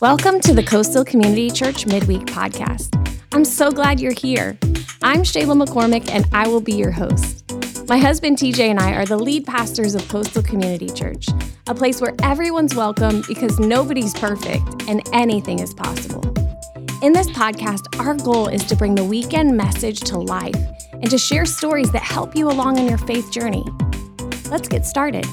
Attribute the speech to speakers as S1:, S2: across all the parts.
S1: Welcome to the Coastal Community Church Midweek Podcast. I'm so glad you're here. I'm Shayla McCormick, and I will be your host. My husband TJ and I are the lead pastors of Coastal Community Church, a place where everyone's welcome because nobody's perfect and anything is possible. In this podcast, our goal is to bring the weekend message to life and to share stories that help you along in your faith journey. Let's get started.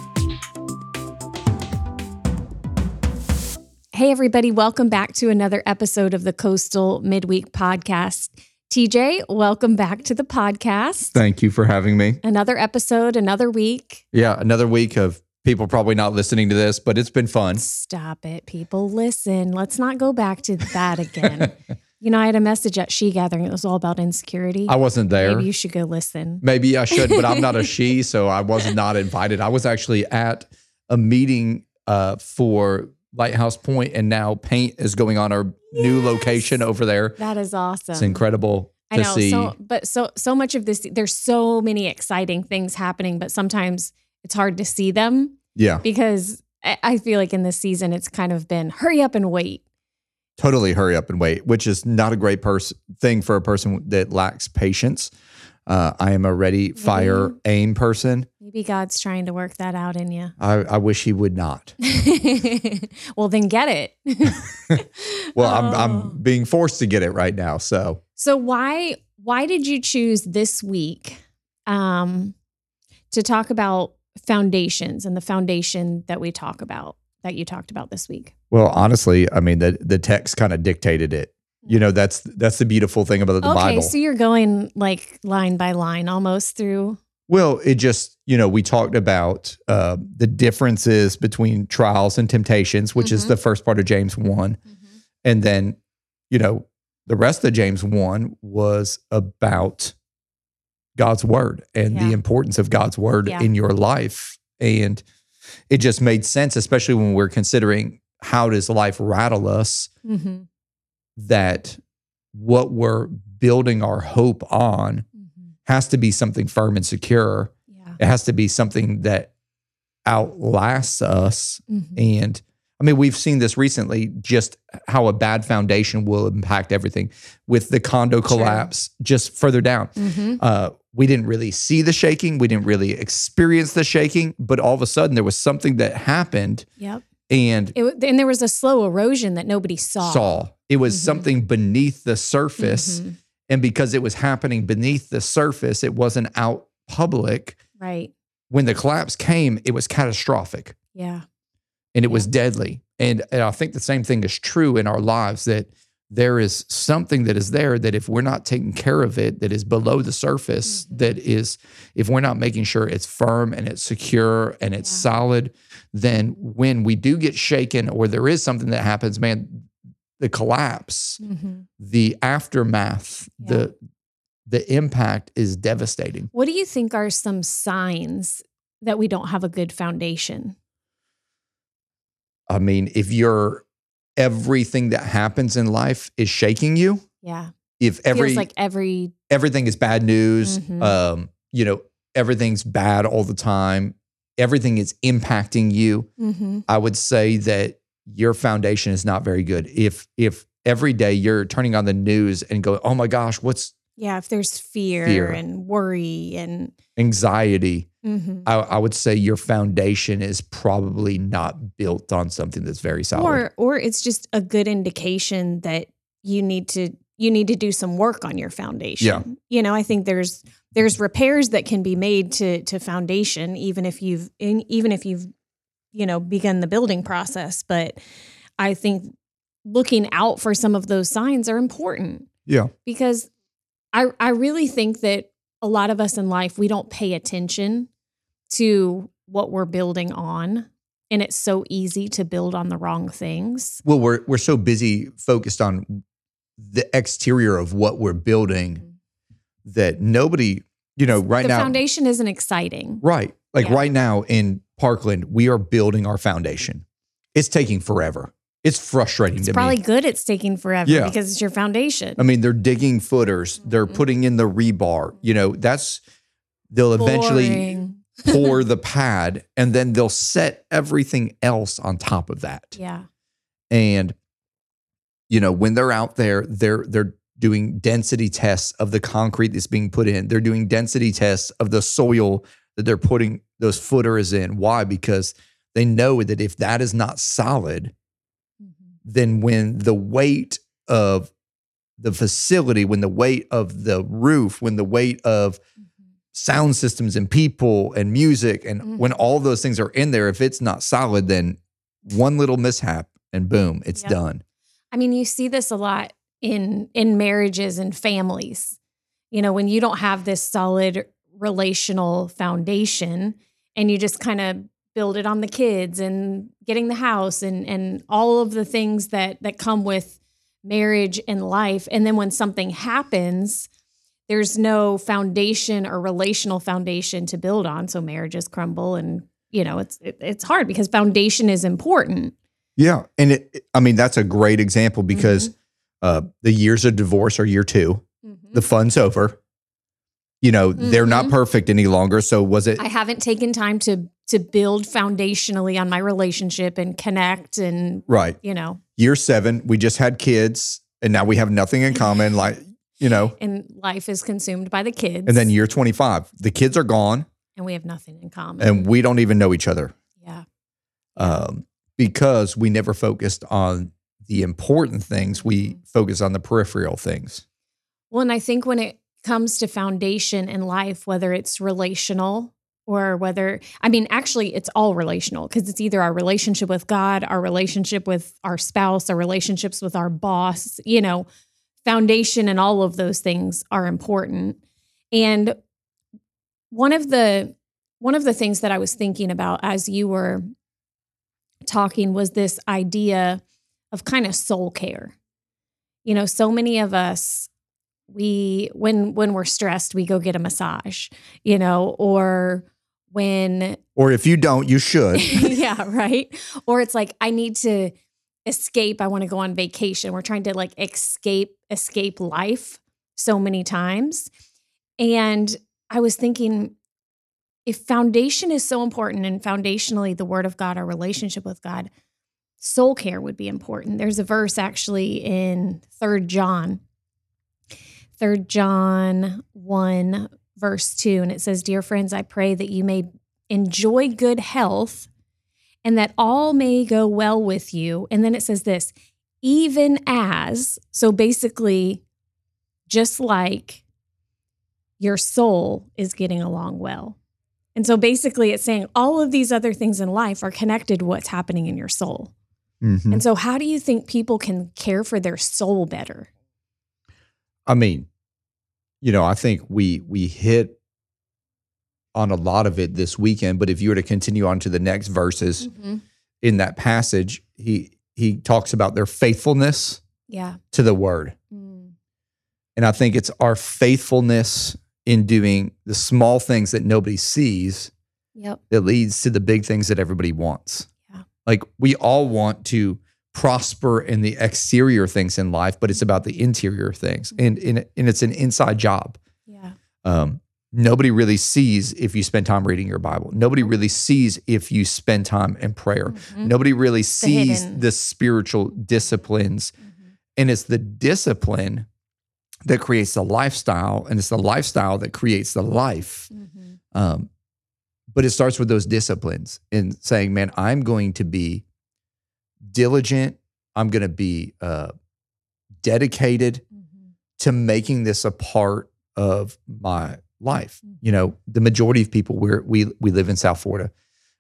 S1: Hey, everybody, welcome back to another episode of the Coastal Midweek Podcast. TJ, welcome back to the podcast.
S2: Thank you for having me.
S1: Another episode, another week.
S2: Yeah, another week of people probably not listening to this, but it's been fun.
S1: Stop it, people. Listen, let's not go back to that again. you know, I had a message at She Gathering. It was all about insecurity.
S2: I wasn't there.
S1: Maybe you should go listen.
S2: Maybe I should, but I'm not a she, so I was not invited. I was actually at a meeting uh, for Lighthouse Point, and now paint is going on our new location over there.
S1: That is awesome.
S2: It's incredible
S1: I
S2: to
S1: know.
S2: see.
S1: So, but so so much of this, there's so many exciting things happening, but sometimes it's hard to see them
S2: yeah,
S1: because I I feel like in this season it's kind of been hurry up and wait.
S2: totally hurry up and wait, which is not a great pers- thing for a person that lacks patience. Uh, I am a ready, fire, aim person.
S1: Maybe God's trying to work that out in you.
S2: I, I wish he would not.
S1: well, then get it.
S2: Well, I'm,
S1: Oh.
S2: I'm being forced to get it right now. So
S1: So why why did you choose this week um, to talk about foundations and the foundation that we talk about that you talked about this week?
S2: Well, honestly, I mean the the text kind of dictated it. You know, that's that's the beautiful thing about the
S1: okay,
S2: Bible.
S1: Okay, so you're going like line by line almost through.
S2: well, it just you know we talked about uh, the differences between trials and temptations, which is
S1: Mhm.
S2: the first part of James one, and then you know the rest of James one was about God's word and
S1: Yeah.
S2: the importance of God's word
S1: Yeah.
S2: in your life, and it just made sense, especially when we're considering how does life rattle us
S1: Mm-hmm.
S2: That what we're building our hope on
S1: Mm-hmm.
S2: has to be something firm and secure.
S1: Yeah.
S2: It has to be something that outlasts us.
S1: Mhm.
S2: And I mean, we've seen this recently just how a bad foundation will impact everything with the condo
S1: Sure.
S2: collapse just further down.
S1: Mhm.
S2: Uh, we didn't really see the shaking, we didn't really experience the shaking, but all of a sudden there was something that happened
S1: Yep.
S2: And
S1: It, and there was a slow erosion that nobody saw.
S2: saw. It was
S1: Mhm.
S2: something beneath the surface.
S1: Mhm.
S2: And because it was happening beneath the surface, it wasn't out public.
S1: Right.
S2: When the collapse came, it was catastrophic
S1: Yeah.
S2: and it was deadly. And, and I think the same thing is true in our lives that there is something that is there that if we're not taking care of it, that is below the surface,
S1: Mhm.
S2: that is, if we're not making sure it's firm and it's secure and it's
S1: Yeah.
S2: solid, then when we do get shaken or there is something that happens, man, the collapse,
S1: hmm
S2: the aftermath,
S1: Yeah.
S2: the the impact is devastating.
S1: What do you think are some signs that we don't have a good foundation?
S2: I mean, if you're everything that happens in life is shaking you,
S1: Yeah.
S2: if every
S1: Feels like every
S2: everything is bad news,
S1: Mhm.
S2: um, you know, everything's bad all the time, everything is impacting you,
S1: Mhm.
S2: I would say that your foundation is not very good. If if every day you're turning on the news and going, "Oh my gosh, what's
S1: yeah, if there's fear,
S2: Fear.
S1: and worry and
S2: anxiety?"
S1: Mhm.
S2: I, I would say your foundation is probably not built on something that's very solid.
S1: or or it's just a good indication that you need to you need to do some work on your foundation.
S2: Yeah.
S1: You know, I think there's there's repairs that can be made to to foundation even if you've in, even if you've you know begun the building process, but I think looking out for some of those signs are important
S2: yeah.
S1: because I I really think that a lot of us in life we don't pay attention to what we're building on and it's so easy to build on the wrong things.
S2: Well, we're we're so busy focused on the exterior of what we're building mm-hmm. that nobody, you know, right
S1: the
S2: now,
S1: foundation isn't exciting.
S2: right? Like
S1: Yeah.
S2: right now in Parkland, we are building our foundation. It's taking forever. It's frustrating
S1: It's probably
S2: me.
S1: good it's taking forever
S2: Yeah.
S1: because it's your foundation.
S2: I mean, they're digging footers, they're
S1: Mhm.
S2: putting in the rebar. You know, that's they'll eventually pour the pad and then they'll set everything else on top of that.
S1: Yeah.
S2: And you know, when they're out there, they're they're doing density tests of the concrete that's being put in. They're doing density tests of the soil that they're putting those footers in. Why? Because they know that if that is not solid, Then when the weight of the facility, when the weight of the roof, when the weight of
S1: Mhm.
S2: sound systems and people and music, and
S1: Mhm.
S2: when all those things are in there, if it's not solid, then one little mishap and boom, it's
S1: Yep.
S2: done.
S1: I mean, you see this a lot in in marriages and families. You know, when you don't have this solid relational foundation and you just kind of build it on the kids and getting the house and and all of the things that that come with marriage and life and then when something happens there's no foundation or relational foundation to build on so marriages crumble and you know it's it, it's hard because foundation is important
S2: Yeah, and it, I mean that's a great example because uh, the years of divorce are year two. The fun's over. You know they're not
S1: Mhm.
S2: perfect any longer. So was it?
S1: I haven't taken time to to build foundationally on my relationship and connect and
S2: right.
S1: you know
S2: Year seven, we just had kids, and now we have nothing in common. Like you know,
S1: and life is consumed by the kids
S2: and then year twenty five, the kids are gone,
S1: and we have nothing in common
S2: and we don't even know each other.
S1: yeah
S2: um, because we never focused on the important things. We focus on the peripheral things.
S1: well and I think when it comes to foundation in life whether it's relational or whether I mean actually it's all relational because it's either our relationship with God our relationship with our spouse our relationships with our boss you know foundation and all of those things are important and one of the one of the things that I was thinking about as you were talking was this idea of kind of soul care. You know, so many of us we when when we're stressed, we go get a massage, you know, or when
S2: Or if you don't, you should.
S1: yeah, right? Or it's like I need to escape, I want to go on vacation. We're trying to like escape escape life so many times. And I was thinking if foundation is so important and foundationally the word of God, our relationship with God, soul care would be important. There's a verse actually in 3rd John. 3rd John 1 verse 2 and it says, "Dear friends, I pray that you may enjoy good health and that all may go well with you." And then it says this, even as, so basically just like your soul is getting along well. And so basically, it's saying all of these other things in life are connected to what's happening in your soul.
S2: Mhm.
S1: And so, how do you think people can care for their soul better?
S2: I mean, you know, I think we we hit on a lot of it this weekend. But if you were to continue on to the next verses in that passage, he he talks about their faithfulness
S1: Yeah.
S2: to the word.
S1: Mm.
S2: And I think it's our faithfulness in doing the small things that nobody sees
S1: Yep.
S2: that leads to the big things that everybody wants.
S1: Yeah.
S2: Like we all want to prosper in the exterior things in life, but it's about the interior things. And, and, and it's an inside job.
S1: Yeah.
S2: Um, nobody really sees if you spend time reading your Bible. Nobody really sees if you spend time in prayer.
S1: Mhm.
S2: Nobody really sees
S1: hidden.
S2: the spiritual disciplines.
S1: Mhm.
S2: And it's the discipline that creates the lifestyle, and it's the lifestyle that creates the life.
S1: Mhm.
S2: Um, but it starts with those disciplines and saying, man, I'm going to be diligent. I'm going to be uh, dedicated
S1: Mhm.
S2: to making this a part of my life.
S1: Mhm.
S2: You know, the majority of people we're, we we live in South Florida.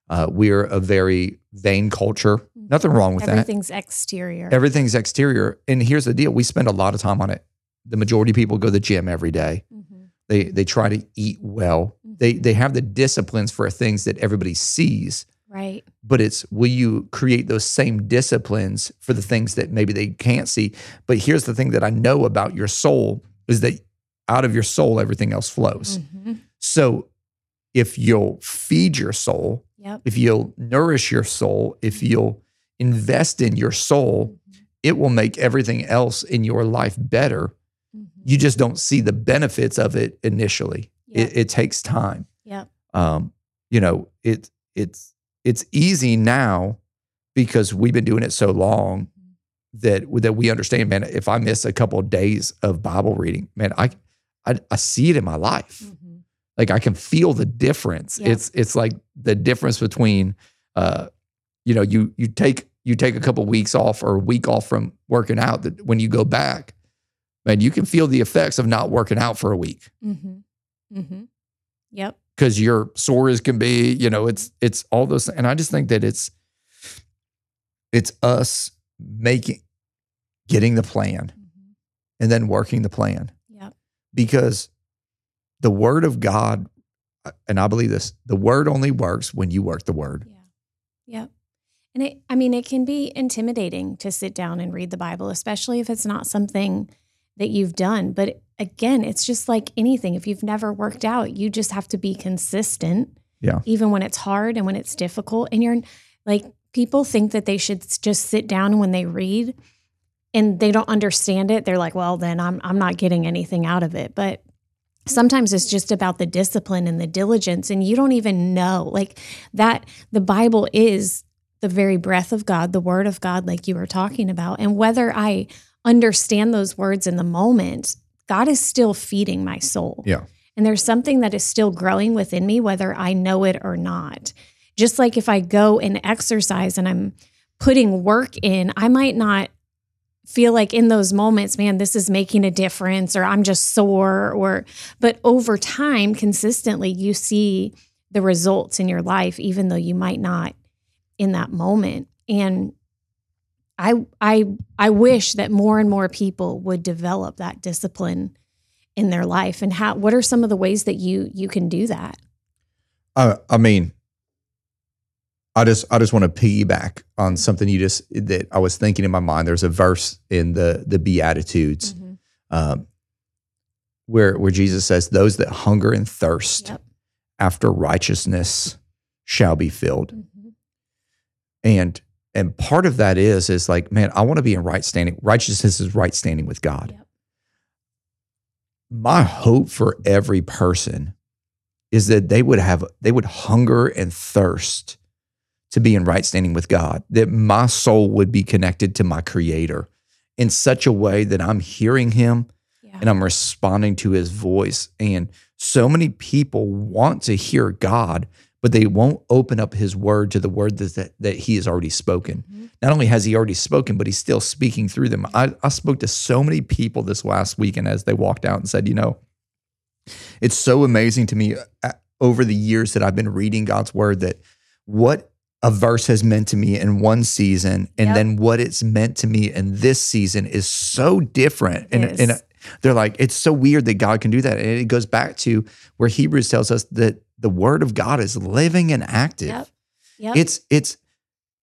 S2: Uh, we're a very vain culture. Nothing wrong with that.
S1: Everything's exterior.
S2: Everything's exterior. And here's the deal: we spend a lot of time on it. The majority of people go to the gym every day.
S1: Mhm.
S2: They they try to eat well. They
S1: Mhm.
S2: they have the disciplines for things that everybody sees.
S1: Right.
S2: But it's will you create those same disciplines for the things that maybe they can't see? But here's the thing that I know about your soul is that out of your soul everything else flows.
S1: Mhm.
S2: So if you'll feed your soul,
S1: Yep.
S2: if you'll nourish your soul, if you'll invest in your soul, it will make everything else in your life better.
S1: Mhm.
S2: You just don't see the benefits of it initially.
S1: Yep.
S2: It, it takes time.
S1: Yep.
S2: Um, you know, it it's it's easy now because we've been doing it so long that that we understand, man. If I miss a couple of days of Bible reading, man, I I, I see it in my life.
S1: Mhm.
S2: Like I can feel the difference.
S1: Yeah.
S2: It's it's like the difference between, uh, you know, you you take you take a couple weeks off or a week off from working out. That when you go back, man, you can feel the effects of not working out for a week
S1: Mhm. Mhm. Yep.
S2: because you're sore as can be. You know, it's it's all those, and I just think that it's it's us making getting the plan
S1: Mhm.
S2: and then working the plan
S1: Yep.
S2: because the word of God, uh, and I believe this, the word only works when you work the word.
S1: Yeah. Yep. And it, I mean, it can be intimidating to sit down and read the Bible, especially if it's not something that you've done. But again, it's just like anything. If you've never worked out, you just have to be consistent.
S2: Yeah.
S1: Even when it's hard and when it's difficult. And you're like, people think that they should just sit down when they read and they don't understand it, they're like, well, then I'm, I'm not getting anything out of it. But sometimes it's just about the discipline and the diligence. And you don't even know. Like, that the Bible is the very breath of God, the word of God, like you were talking about. And whether I understand those words in the moment, God is still feeding my soul.
S2: Yeah.
S1: And there's something that is still growing within me, whether I know it or not. Just like if I go and exercise and I'm putting work in, I might not feel like in those moments, man, this is making a difference or I'm just sore or but over time consistently you see the results in your life even though you might not in that moment. And I I I wish that more and more people would develop that discipline in their life and how what are some of the ways that you you can do that?
S2: Uh, I mean, I just I just want to piggyback on something you just that I was thinking in my mind. There's a verse in the the Beatitudes um, where where Jesus says, "Those that hunger and thirst
S1: Yep.
S2: after righteousness shall be filled."
S1: Mhm.
S2: And and part of that is is like, man, I want to be in right standing. Righteousness is right standing with God.
S1: Yep.
S2: My hope for every person is that they would have they would hunger and thirst to be in right standing with God. That my soul would be connected to my creator in such a way that I'm hearing him
S1: Yeah.
S2: and I'm responding to his voice. And so many people want to hear God, but they won't open up his word to the word that, that, he has already spoken.
S1: Mhm.
S2: Not only has he already spoken, but he's still speaking through them. I, I spoke to so many people this last weekend as they walked out and said, you know, it's so amazing to me uh, over the years that I've been reading God's word that what a verse has meant to me in one season and
S1: Yep.
S2: then what it's meant to me in this season is so different. And, and they're like, it's so weird that God can do that. And it goes back to where Hebrews tells us that the word of God is living and active.
S1: Yep. Yep.
S2: It's it's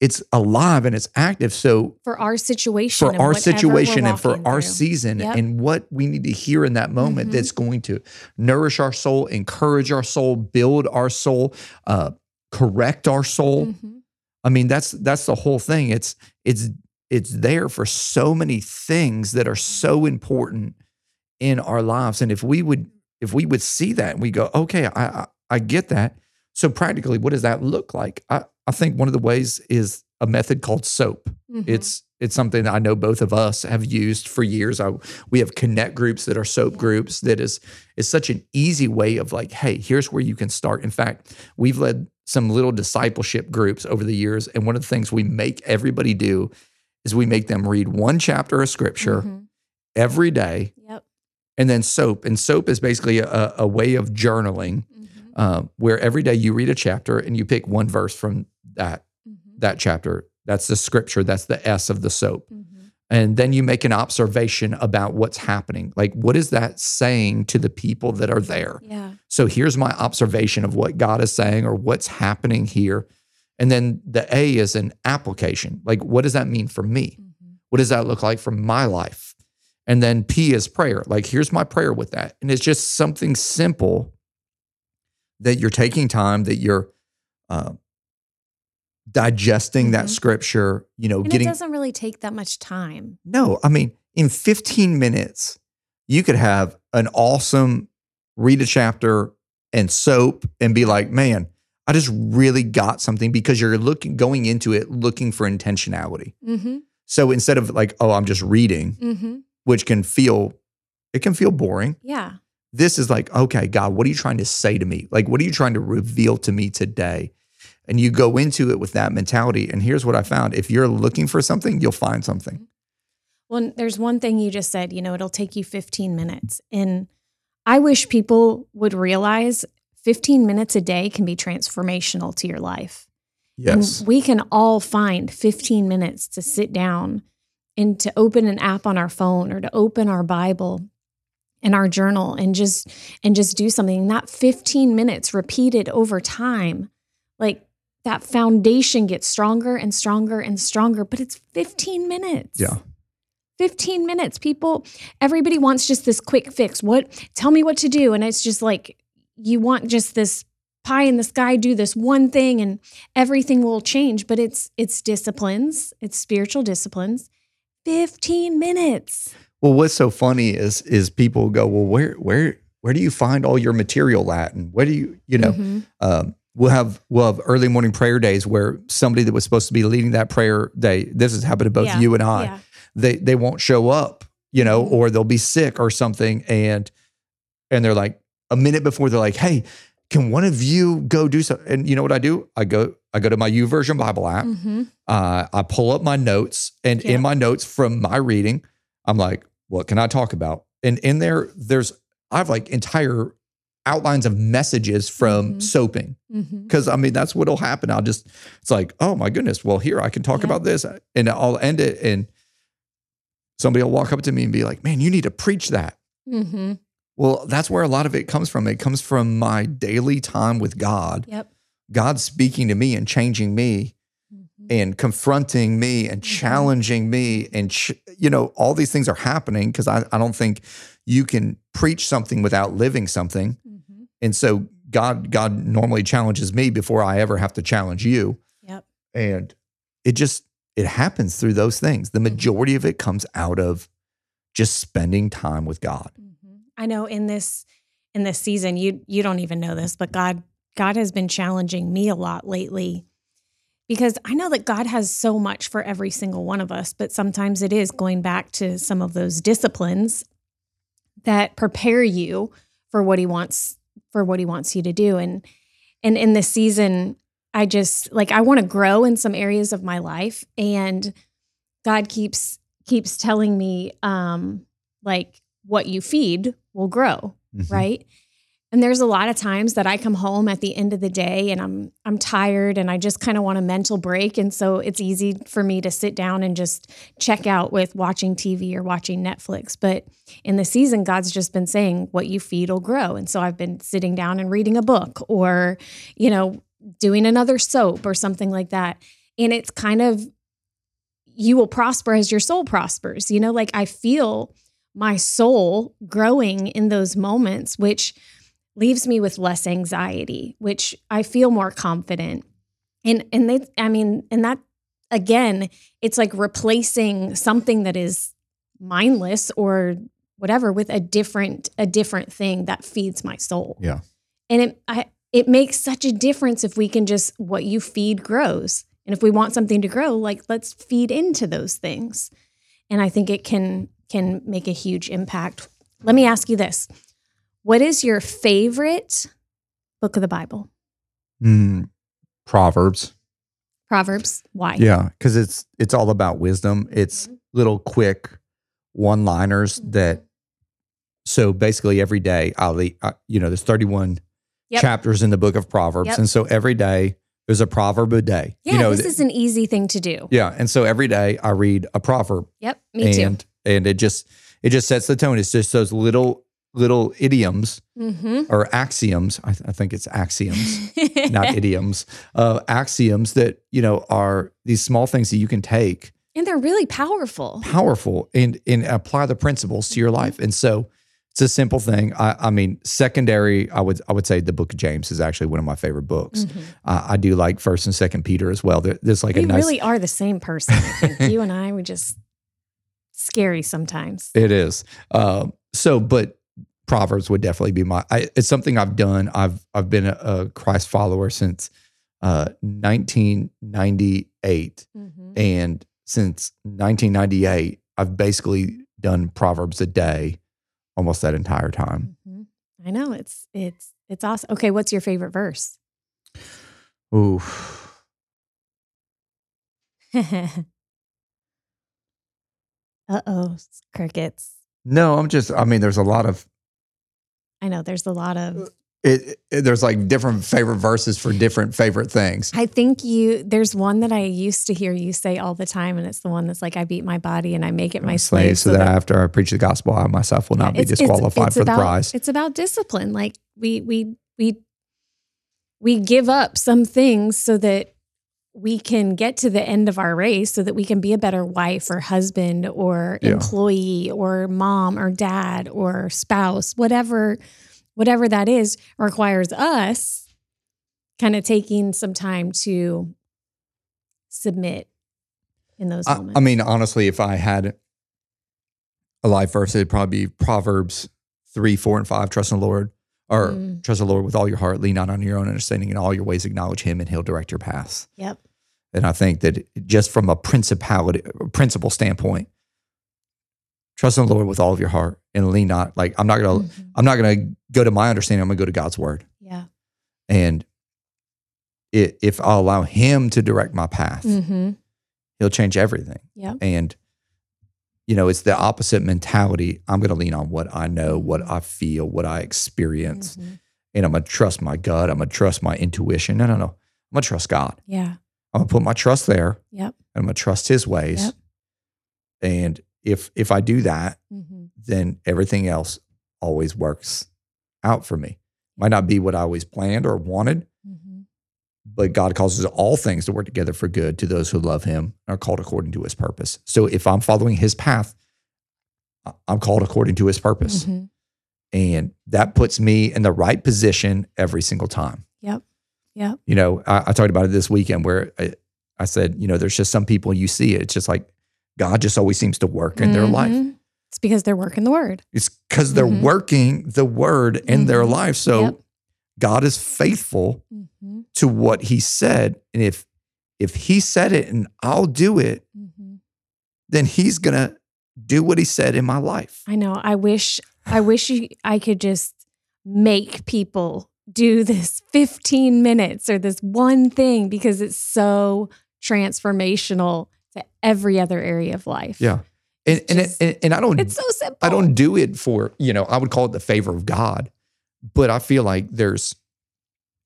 S2: it's alive and it's active. So
S1: for our situation
S2: for our situation and for our
S1: through.
S2: season
S1: Yep.
S2: and what we need to hear in that moment
S1: Mhm.
S2: that's going to nourish our soul, encourage our soul, build our soul, uh, correct our soul.
S1: Mhm.
S2: I mean, that's that's the whole thing. It's it's it's there for so many things that are so important in our lives. And if we would if we would see that and we go, okay, I I, I get that. So practically, what does that look like? I, I think one of the ways is a method called SOAP.
S1: Mhm.
S2: It's it's something that I know both of us have used for years. I, we have connect groups that are soap groups that is is such an easy way of like, hey, here's where you can start. In fact, we've led some little discipleship groups over the years, and one of the things we make everybody do is we make them read one chapter of scripture
S1: Mhm.
S2: every day,
S1: Yep.
S2: And then soap. And soap is basically a, a way of journaling
S1: Mhm.
S2: um, where every day you read a chapter and you pick one verse from that
S1: Mhm.
S2: that chapter. That's the scripture. That's the S of the soap.
S1: Mhm.
S2: And then you make an observation about what's happening. Like, what is that saying to the people that are there?
S1: Yeah.
S2: So here's my observation of what God is saying or what's happening here. And then the A is an application. Like, what does that mean for me?
S1: Mhm.
S2: What does that look like for my life? And then P is prayer. Like, here's my prayer with that. And it's just something simple that you're taking time, that you're uh, digesting that
S1: Mhm.
S2: scripture, you know,
S1: And
S2: getting
S1: it doesn't really take that much time.
S2: no, I mean, in 15 minutes, you could have an awesome read a chapter and soap and be like, man, I just really got something because you're looking going into it looking for intentionality.
S1: Mm-hmm.
S2: So instead of like, oh, I'm just reading,
S1: Mm-hmm.
S2: Which can feel, it can feel boring.
S1: Yeah.
S2: This is like, okay, God, what are you trying to say to me? Like, what are you trying to reveal to me today? And you go into it with that mentality. And here's what I found if you're looking for something, you'll find something. Mm-hmm.
S1: Well, there's one thing you just said, you know, it'll take you 15 minutes. And I wish people would realize 15 minutes a day can be transformational to your life.
S2: Yes.
S1: And we can all find 15 minutes to sit down and to open an app on our phone or to open our Bible and our journal and just and just do something. That 15 minutes repeated over time, like that foundation gets stronger and stronger and stronger, but it's 15 minutes.
S2: Yeah.
S1: 15 minutes. People, everybody wants just this quick fix. What, tell me what to do. And it's just like, you want just this pie in the sky, do this one thing and everything will change. But it's, it's disciplines, it's spiritual disciplines. 15 minutes.
S2: Well, what's so funny is is people go, well, where where where do you find all your material at, and where do you you know?
S1: Mhm.
S2: Um, we'll have we'll have early morning prayer days where somebody that was supposed to be leading that prayer day. This has happened to both
S1: Yeah,
S2: you and I.
S1: Yeah.
S2: They they won't show up, you know,
S1: Mhm.
S2: or they'll be sick or something, and and they're like a minute before they're like, hey. Can one of you go do something? And you know what I do? I go, I go to my YouVersion Bible app.
S1: Mhm.
S2: Uh, I pull up my notes, and
S1: Yeah.
S2: in my notes from my reading, I'm like, what can I talk about? And in there, there's I have like entire outlines of messages from
S1: Mhm.
S2: soaping because I mean that's what'll happen. I'll just it's like, oh my goodness, well here I can talk
S1: Yeah.
S2: about this, and I'll end it, and somebody will walk up to me and be like, man, you need to preach that. Well, that's where a lot of it comes from. It comes from my daily time with God.
S1: Yep.
S2: God speaking to me and changing me
S1: Mhm.
S2: and confronting me and
S1: Mhm.
S2: challenging me and ch- you know all these things are happening because I, I don't think you can preach something without living something
S1: Mhm.
S2: and so god god normally challenges me before i ever have to challenge you
S1: Yep.
S2: and it just it happens through those things the
S1: Mhm.
S2: majority of it comes out of just spending time with god.
S1: I know in this in this season you you don't even know this, but God God has been challenging me a lot lately because I know that God has so much for every single one of us, but sometimes it is going back to some of those disciplines that prepare you for what he wants for what he wants you to do. And and in this season I just like I want to grow in some areas of my life and God keeps keeps telling me um like what you feed will grow,
S2: Mhm.
S1: right? And there's a lot of times that I come home at the end of the day and I'm I'm tired and I just kind of want a mental break and so it's easy for me to sit down and just check out with watching TV or watching Netflix. But in the season God's just been saying what you feed will grow. And so I've been sitting down and reading a book or you know doing another soap or something like that. And it's kind of you will prosper as your soul prospers. You know, like I feel my soul growing in those moments, which leaves me with less anxiety, which I feel more confident. And and they I mean, and that again, it's like replacing something that is mindless or whatever with a different a different thing that feeds my soul.
S2: Yeah.
S1: And it I it makes such a difference if we can just what you feed grows. And if we want something to grow, like let's feed into those things. And I think it can can make a huge impact. Let me ask you this. What is your favorite book of the Bible?
S2: Mm, proverbs
S1: Proverbs. Why?
S2: Yeah, because it's it's all about wisdom. It's
S1: Mhm.
S2: little quick one liners
S1: Mhm.
S2: that. So basically, every day I'll uh, you know there's 31
S1: Yep.
S2: chapters in the book of Proverbs,
S1: Yep.
S2: and so every day there's a proverb a day.
S1: Yeah,
S2: you know,
S1: this
S2: th-
S1: is an easy thing to do.
S2: yeah, and so every day I read a proverb,
S1: Yep, me too.
S2: And it just it just sets the tone. It's just those little little idioms
S1: Mm-hmm.
S2: or axioms. I, th- I think it's axioms. not idioms, uh, axioms that you know are these small things that you can take
S1: and they're really powerful.
S2: powerful and and apply the principles to your
S1: Mm-hmm.
S2: life. And so it's a simple thing. I, I mean, secondary, I would I would say the Book of James is actually one of my favorite books.
S1: Mhm.
S2: Uh, I do like First and Second Peter as well. There, there's like
S1: we
S2: a nice.
S1: really are the same person. I think you and I, we just scary sometimes.
S2: It is. Um, so, but Proverbs would definitely be my. I, it's something I've done. I've I've been a, a Christ follower since uh, 1998,
S1: Mhm.
S2: and since 1998, I've basically done Proverbs a day almost that entire time.
S1: Mhm. I know it's it's it's awesome. Okay, what's your favorite verse?
S2: Ooh.
S1: uh oh, crickets.
S2: No, I'm just, I mean, there's a lot of,
S1: I know there's a lot of.
S2: it, it- there's like different favorite verses for different favorite things.
S1: I think you. There's one that I used to hear you say all the time, and it's the one that's like, "I beat my body and I make it my slave."
S2: so that after I preach the gospel, I myself will not be
S1: It's- it's-
S2: disqualified
S1: it's
S2: for
S1: about,
S2: the prize.
S1: It's about discipline. Like we we we we give up some things so that we can get to the end of our race so that we can be a better wife or husband or
S2: Yeah.
S1: employee or mom or dad or spouse whatever whatever that is requires us kind of taking some time to submit in those
S2: I,
S1: moments
S2: I mean, honestly, if I had a life verse, it'd probably be Proverbs 3, 4, and 5. Trust in the Lord, or
S1: Mm.
S2: trust the Lord with all your heart, lean not on your own understanding, in all your ways acknowledge him, and he'll direct your paths.
S1: yep
S2: And I think that just from a principality, principle standpoint, trust in the Lord with all of your heart and lean not. Like I'm not gonna,
S1: Mhm.
S2: I'm not gonna go to my understanding. I'm gonna go to God's word.
S1: yeah
S2: And it, if I allow Him to direct my path,
S1: mm-hmm.
S2: He'll change everything.
S1: Yeah.
S2: And you know, it's the opposite mentality. I'm gonna lean on what I know, what. I feel, what I experience,
S1: Mhm.
S2: and I'm gonna trust my gut. I'm gonna trust my intuition. No, no, no. I'm gonna trust God.
S1: yeah
S2: I'm gonna put my trust there.
S1: Yep.
S2: And I'm gonna trust His ways.
S1: Yep.
S2: And if if I do that,
S1: mm-hmm.
S2: then everything else always works out for me. Might not be what I always planned or wanted,
S1: Mm-hmm.
S2: But God causes all things to work together for good to those who love Him and are called according to His purpose. So if I'm following His path, I'm called according to His purpose,
S1: Mhm.
S2: and that puts me in the right position every single time.
S1: Yep. Yep.
S2: You know, I, I talked about it this weekend where I, I said, you know, there's just some people you see it's just like God just always seems to work in their life.
S1: Mhm. It's because they're working the word.
S2: It's because they're
S1: Mhm.
S2: working the word in their
S1: Mhm.
S2: life. So
S1: Yep.
S2: God is faithful
S1: Mm-hmm.
S2: to what He said, and if if He said it and I'll do it,
S1: Mm-hmm.
S2: then He's gonna do what He said in my life.
S1: I know. I wish. I wish you, I could just make people do this 15 minutes or this one thing because it's so transformational to every other area of life.
S2: Yeah, and and, it, and and I don't
S1: It's so simple.
S2: I don't do it for you know I would call it the favor of God, but I feel like there's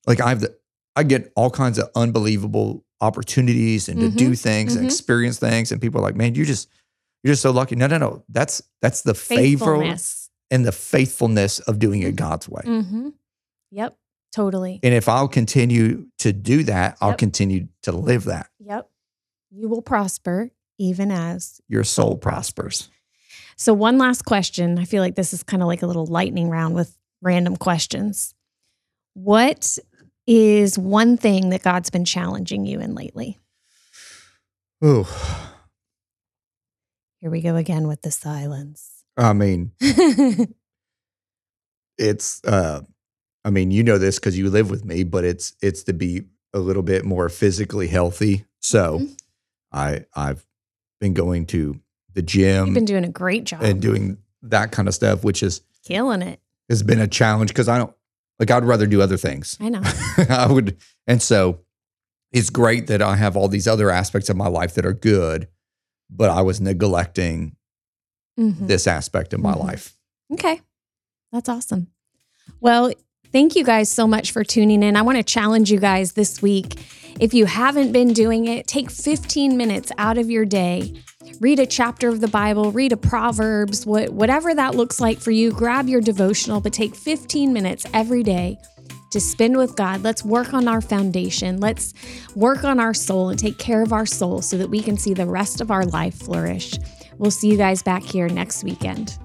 S2: like I have the I get all kinds of unbelievable opportunities and to do things and
S1: mhm.
S2: experience things, and people are like, man, you just you're just so lucky. No, no, no. That's that's the favor and the faithfulness of doing it God's way.
S1: Mm-hmm. Yep. Totally.
S2: And if I'll continue to do that, I'll continue to live that.
S1: Yep. You will prosper even as
S2: Your soul prospers.
S1: So, one last question. I feel like this is kind of like a little lightning round with random questions. What is one thing that God's been challenging you in lately?
S2: Ooh,
S1: Here we go again with the silence.
S2: I mean, it's uh I mean, you know this because you live with me, but it's it's to be a little bit more physically healthy. So
S1: Mhm.
S2: I I've been going to the gym
S1: You've been doing a great job.
S2: and doing that kind of stuff, which is
S1: Killing it.
S2: Has been a challenge because I don't like I'd rather do other things.
S1: I know.
S2: I would, and so it's great that I have all these other aspects of my life that are good, but I was neglecting
S1: Mhm.
S2: this aspect of my
S1: Mhm.
S2: life.
S1: Okay. That's awesome. Well, thank you guys so much for tuning in. I want to challenge you guys this week. If you haven't been doing it, take 15 minutes out of your day. Read a chapter of the Bible, read a Proverbs, what, whatever that looks like for you. Grab your devotional, but take 15 minutes every day to spend with God. Let's work on our foundation. Let's work on our soul and take care of our soul so that we can see the rest of our life flourish. We'll see you guys back here next weekend.